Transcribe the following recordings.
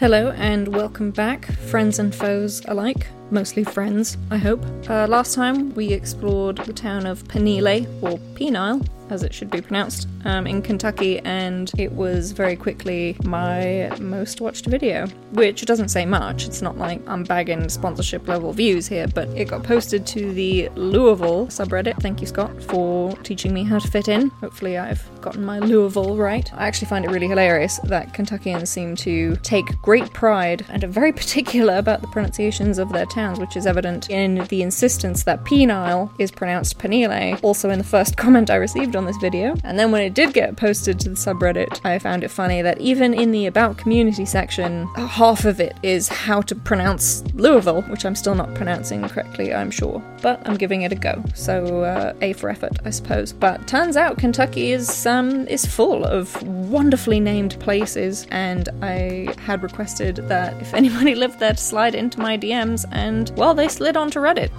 Hello and welcome back, friends and foes alike. Mostly friends, I hope. Uh, last time we explored the town of Penile, or Penile, as it should be pronounced, um, in Kentucky, and it was very quickly my most watched video, which doesn't say much. It's not like I'm bagging sponsorship level views here, but it got posted to the Louisville subreddit. Thank you, Scott, for teaching me how to fit in. Hopefully, I've gotten my Louisville right. I actually find it really hilarious that Kentuckians seem to take great pride and are very particular about the pronunciations of their towns, which is evident in the insistence that penile is pronounced penile, also in the first comment I received on this video. And then when it did get posted to the subreddit, I found it funny that even in the About Community section, half of it is how to pronounce Louisville, which I'm still not pronouncing correctly, I'm sure. But I'm giving it a go. So, uh, A for effort, I suppose. But turns out Kentucky is, um, is full of wonderfully named places, and I had requested that if anybody lived there to slide into my DMs, and, well, they slid onto Reddit.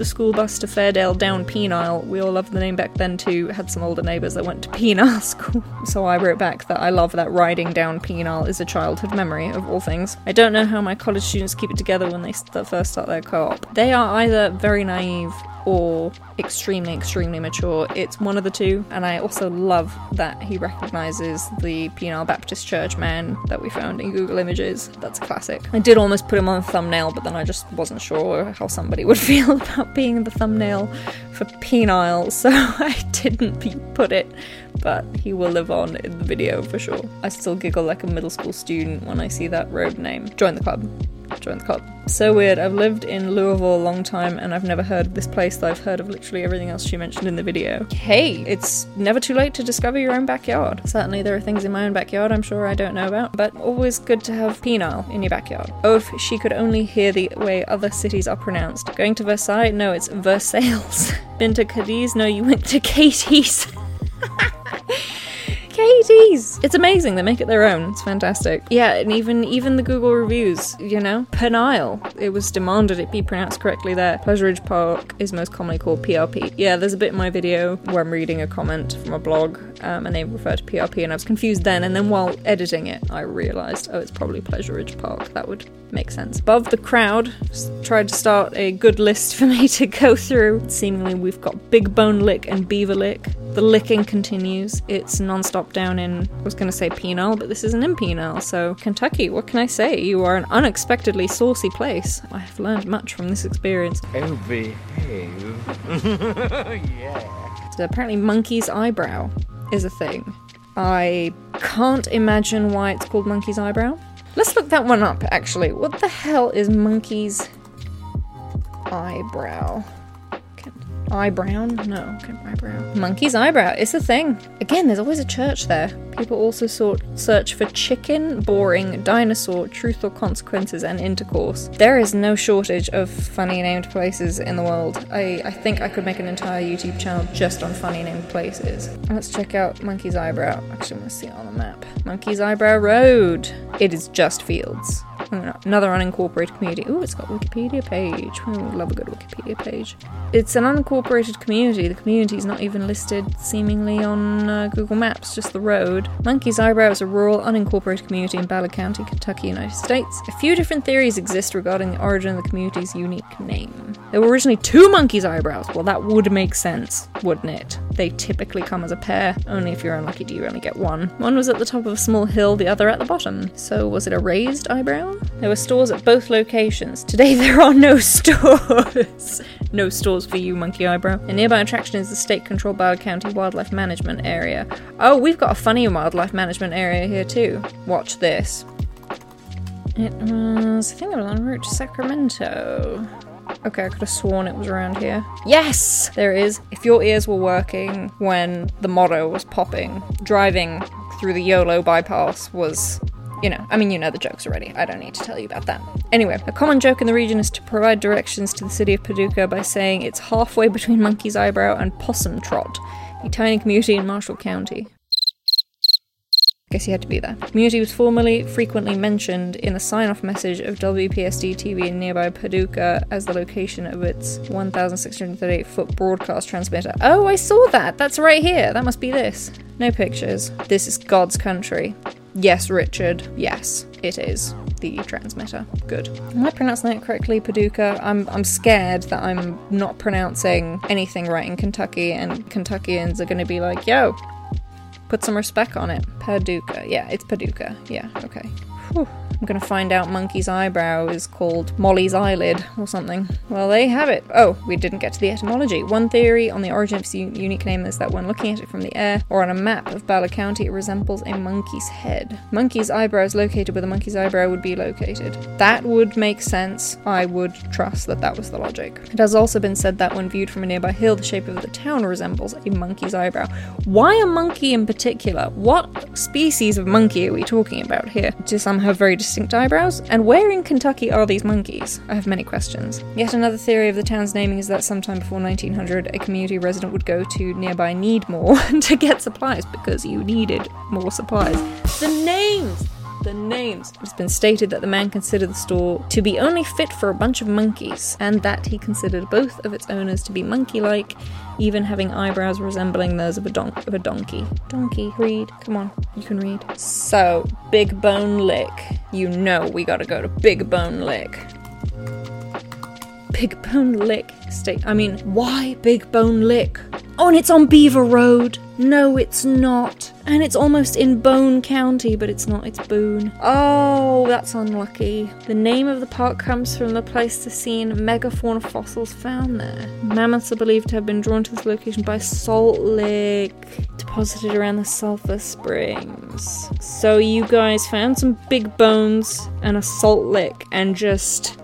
The school bus to Fairdale down Penile. We all loved the name back then too. Had some older neighbours that went to Penile school. So I wrote back that I love that riding down Penile is a childhood memory of all things. I don't know how my college students keep it together when they first start their co-op. They are either very naive or extremely, extremely mature. It's one of the two, and I also love that he recognises the Penile Baptist Church man that we found in Google Images. That's a classic. I did almost put him on the thumbnail, but then I just wasn't sure how somebody would feel about being the thumbnail for Penile, so I didn't put it. But he will live on in the video for sure. I still giggle like a middle school student when I see that road name. Join the club join the club. So weird. I've lived in Louisville a long time and I've never heard of this place that I've heard of literally everything else she mentioned in the video. Hey, it's never too late to discover your own backyard. Certainly there are things in my own backyard I'm sure I don't know about, but always good to have penile in your backyard. Oh, if she could only hear the way other cities are pronounced. Going to Versailles? No, it's Versailles. Been to Cadiz? No, you went to Katie's. Katie's. It's amazing. They make it their own. It's fantastic. Yeah, and even even the Google reviews, you know, Penile. It was demanded it be pronounced correctly there. Pleasure Ridge Park is most commonly called PRP. Yeah, there's a bit in my video where I'm reading a comment from a blog, um, and they refer to PRP, and I was confused then. And then while editing it, I realised, oh, it's probably Pleasure Ridge Park. That would make sense. Above the crowd, tried to start a good list for me to go through. Seemingly, we've got Big Bone Lick and Beaver Lick. The licking continues. It's non-stop down in, I was going to say penile, but this isn't in penile. So, Kentucky, what can I say? You are an unexpectedly saucy place. I have learned much from this experience. Oh, behave. yeah. So, apparently, monkey's eyebrow is a thing. I can't imagine why it's called monkey's eyebrow. Let's look that one up, actually. What the hell is monkey's eyebrow? Eyebrow? No, okay, eyebrow. Monkey's eyebrow. It's a thing. Again, there's always a church there. People also sort search for chicken, boring, dinosaur, truth or consequences, and intercourse. There is no shortage of funny named places in the world. I, I think I could make an entire YouTube channel just on funny named places. Let's check out Monkey's Eyebrow. Actually, I'm gonna see it on the map. Monkey's Eyebrow Road. It is just fields. Another unincorporated community. Oh, it's got Wikipedia page. Oh, love a good Wikipedia page. It's an unincorporated community. The community is not even listed seemingly on uh, Google Maps, just the road. Monkey's Eyebrow is a rural, unincorporated community in Ballard County, Kentucky, United States. A few different theories exist regarding the origin of the community's unique name. There were originally two Monkey's Eyebrows. Well, that would make sense, wouldn't it? They typically come as a pair. Only if you're unlucky do you only get one. One was at the top of a small hill, the other at the bottom. So was it a raised eyebrow? There were stores at both locations. Today there are no stores. no stores for you, Monkey Eyebrow. A nearby attraction is the state controlled Ballard County Wildlife Management Area. Oh, we've got a funny wildlife management area here too. Watch this. It was, I think it was en route to Sacramento. Okay, I could have sworn it was around here. Yes! There it is. If your ears were working when the motto was popping, driving through the YOLO bypass was you know, I mean, you know the jokes already. I don't need to tell you about that. Anyway, a common joke in the region is to provide directions to the city of Paducah by saying it's halfway between Monkey's Eyebrow and Possum Trot, a tiny community in Marshall County. Guess he had to be there. Community was formerly frequently mentioned in a sign off message of WPSD TV in nearby Paducah as the location of its 1,638 foot broadcast transmitter. Oh, I saw that! That's right here! That must be this. No pictures. This is God's country. Yes, Richard. Yes, it is the transmitter. Good. Am I pronouncing that correctly, Paducah? I'm I'm scared that I'm not pronouncing anything right in Kentucky, and Kentuckians are going to be like, "Yo, put some respect on it." Paducah. Yeah, it's Paducah. Yeah. Okay. Whew. I'm gonna find out Monkey's eyebrow is called Molly's eyelid or something. Well, there you have it. Oh, we didn't get to the etymology. One theory on the origin of its unique name is that when looking at it from the air or on a map of Ballard County, it resembles a monkey's head. Monkey's eyebrow is located where the monkey's eyebrow would be located. That would make sense. I would trust that that was the logic. It has also been said that when viewed from a nearby hill, the shape of the town resembles a monkey's eyebrow. Why a monkey in particular? What species of monkey are we talking about here? Do some have very distinct eyebrows? And where in Kentucky are these monkeys? I have many questions. Yet another theory of the town's naming is that sometime before 1900, a community resident would go to nearby Needmore to get supplies because you needed more supplies. The names! The names. It's been stated that the man considered the store to be only fit for a bunch of monkeys, and that he considered both of its owners to be monkey like, even having eyebrows resembling those of a, don- of a donkey. Donkey, read. Come on, you can read. So, Big Bone Lick. You know we gotta go to Big Bone Lick. Big Bone Lick state. I mean, why Big Bone Lick? Oh, and it's on Beaver Road. No, it's not. And it's almost in Bone County, but it's not, it's Boone. Oh, that's unlucky. The name of the park comes from the Pleistocene megafauna fossils found there. Mammoths are believed to have been drawn to this location by salt lick deposited around the sulfur springs. So you guys found some big bones and a salt lick and just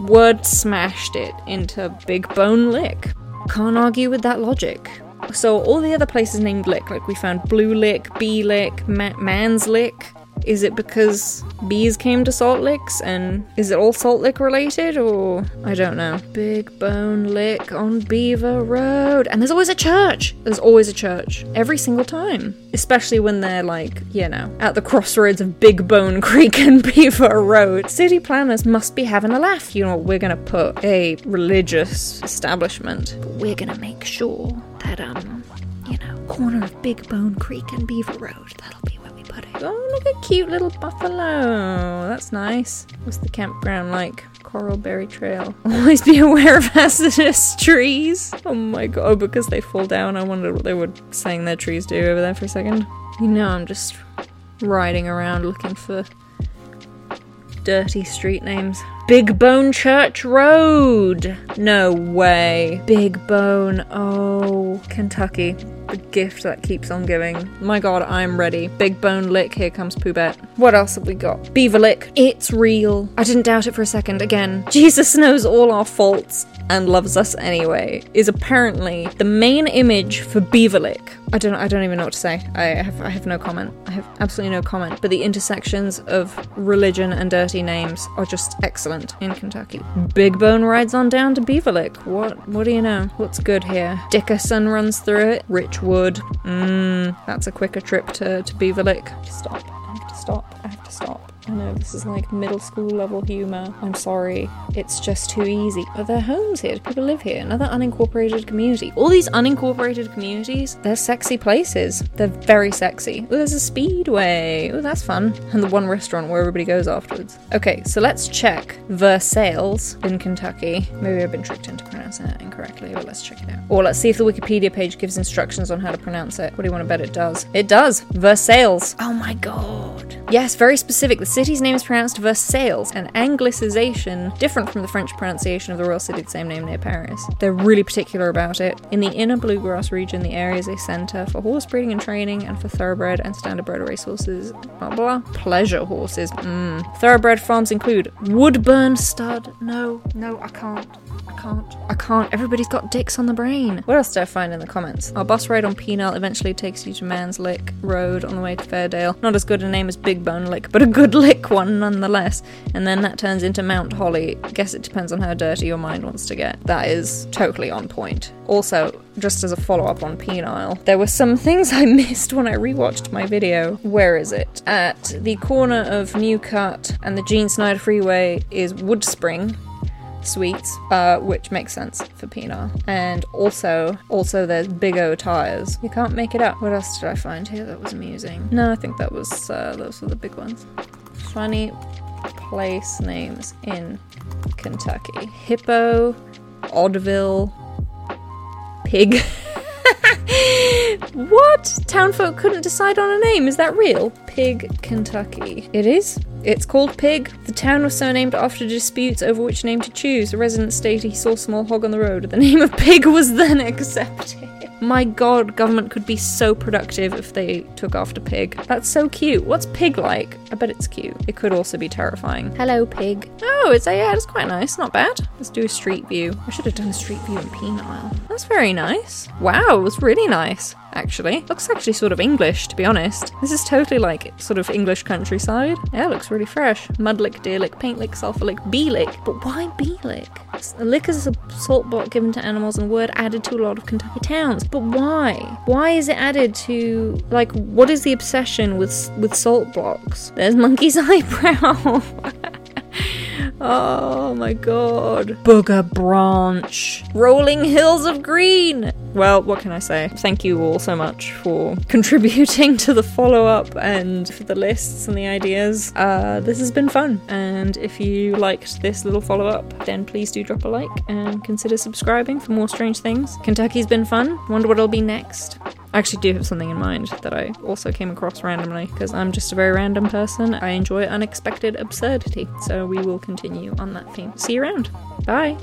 word smashed it into Big Bone Lick. Can't argue with that logic. So all the other places named Lick, like we found Blue Lick, Bee Lick, Ma- Man's Lick. Is it because bees came to Salt Licks and is it all Salt Lick related or I don't know. Big Bone Lick on Beaver Road. And there's always a church. There's always a church. Every single time. Especially when they're like, you know, at the crossroads of Big Bone Creek and Beaver Road. City planners must be having a laugh. You know, we're gonna put a religious establishment, but we're gonna make sure um, you know, corner of Big Bone Creek and Beaver Road. That'll be where we put it. Oh, look at cute little buffalo. That's nice. What's the campground like? Coralberry Trail. Always be aware of hazardous trees. Oh my god, oh, because they fall down. I wondered what they were saying their trees do over there for a second. You know, I'm just riding around looking for dirty street names. Big Bone Church Road. No way. Big Bone. Oh, Kentucky. The gift that keeps on giving. My god, I'm ready. Big Bone Lick. Here comes Poobet. What else have we got? Beaver Lick. It's real. I didn't doubt it for a second. Again, Jesus knows all our faults and loves us anyway. Is apparently the main image for Beaver Lick. I don't. I don't even know what to say. I have. I have no comment. I have absolutely no comment. But the intersections of religion and dirty names are just excellent in Kentucky. Big Bone rides on down to Beaver Lick. What? What do you know? What's good here? Dickerson runs through it. Richwood. Mmm. That's a quicker trip to to Beaver Lick. Stop. I have to stop. I have to stop. I know this is like middle school level humour. I'm sorry. It's just too easy. But there are homes here. People live here. Another unincorporated community. All these unincorporated communities, they're sexy places. They're very sexy. Oh, there's a speedway. Oh, that's fun. And the one restaurant where everybody goes afterwards. Okay, so let's check Versailles in Kentucky. Maybe I've been tricked into pronouncing it incorrectly, but let's check it out. Or let's see if the Wikipedia page gives instructions on how to pronounce it. What do you want to bet it does? It does. Versailles. Oh my god. Yes, very specific. The city's name is pronounced Versailles, an anglicization different from the French pronunciation of the royal city of the same name near Paris. They're really particular about it. In the inner bluegrass region, the area is a centre for horse breeding and training, and for thoroughbred and standardbred racehorses. Blah blah. Pleasure horses. Mmm. Thoroughbred farms include Woodburn Stud. No, no, I can't. I can't. I can't. Everybody's got dicks on the brain. What else did I find in the comments? Our bus ride on Penal eventually takes you to Man's Lick Road on the way to Fairdale. Not as good a name as Big Bone Lick, but a good lick one nonetheless. And then that turns into Mount Holly. Guess it depends on how dirty your mind wants to get. That is totally on point. Also, just as a follow up on Penile, there were some things I missed when I rewatched my video. Where is it? At the corner of New Cut and the Gene Snyder Freeway is Woodspring, Suites, uh, which makes sense for Penile. And also, also there's Big O tires. You can't make it up. What else did I find here that was amusing? No, I think that was uh, those were the big ones. Funny place names in Kentucky: Hippo, Oddville, Pig. what? Townfolk couldn't decide on a name. Is that real? Pig, Kentucky. It is. It's called Pig. The town was so named after disputes over which name to choose. A resident stated he saw a small hog on the road. The name of Pig was then accepted. My god, government could be so productive if they took after Pig. That's so cute. What's Pig like? I bet it's cute. It could also be terrifying. Hello, Pig. Oh, it's yeah, it's quite nice. Not bad. Let's do a street view. I should have done a street view in Penile. That's very nice. Wow, it was really nice actually. Looks actually sort of English, to be honest. This is totally like sort of English countryside. Yeah, it looks really fresh. Mudlick, deerlick, paintlick, sulfurlick, beelick. But why beelick? Lick Lick is a salt block given to animals and word added to a lot of Kentucky towns. But why? Why is it added to like what is the obsession with with salt blocks? There's monkey's eyebrow. Oh my god. Booger branch. Rolling hills of green. Well, what can I say? Thank you all so much for contributing to the follow up and for the lists and the ideas. Uh, this has been fun. And if you liked this little follow up, then please do drop a like and consider subscribing for more strange things. Kentucky's been fun. Wonder what it'll be next. I actually do have something in mind that I also came across randomly because I'm just a very random person. I enjoy unexpected absurdity. So we will continue on that theme. See you around. Bye.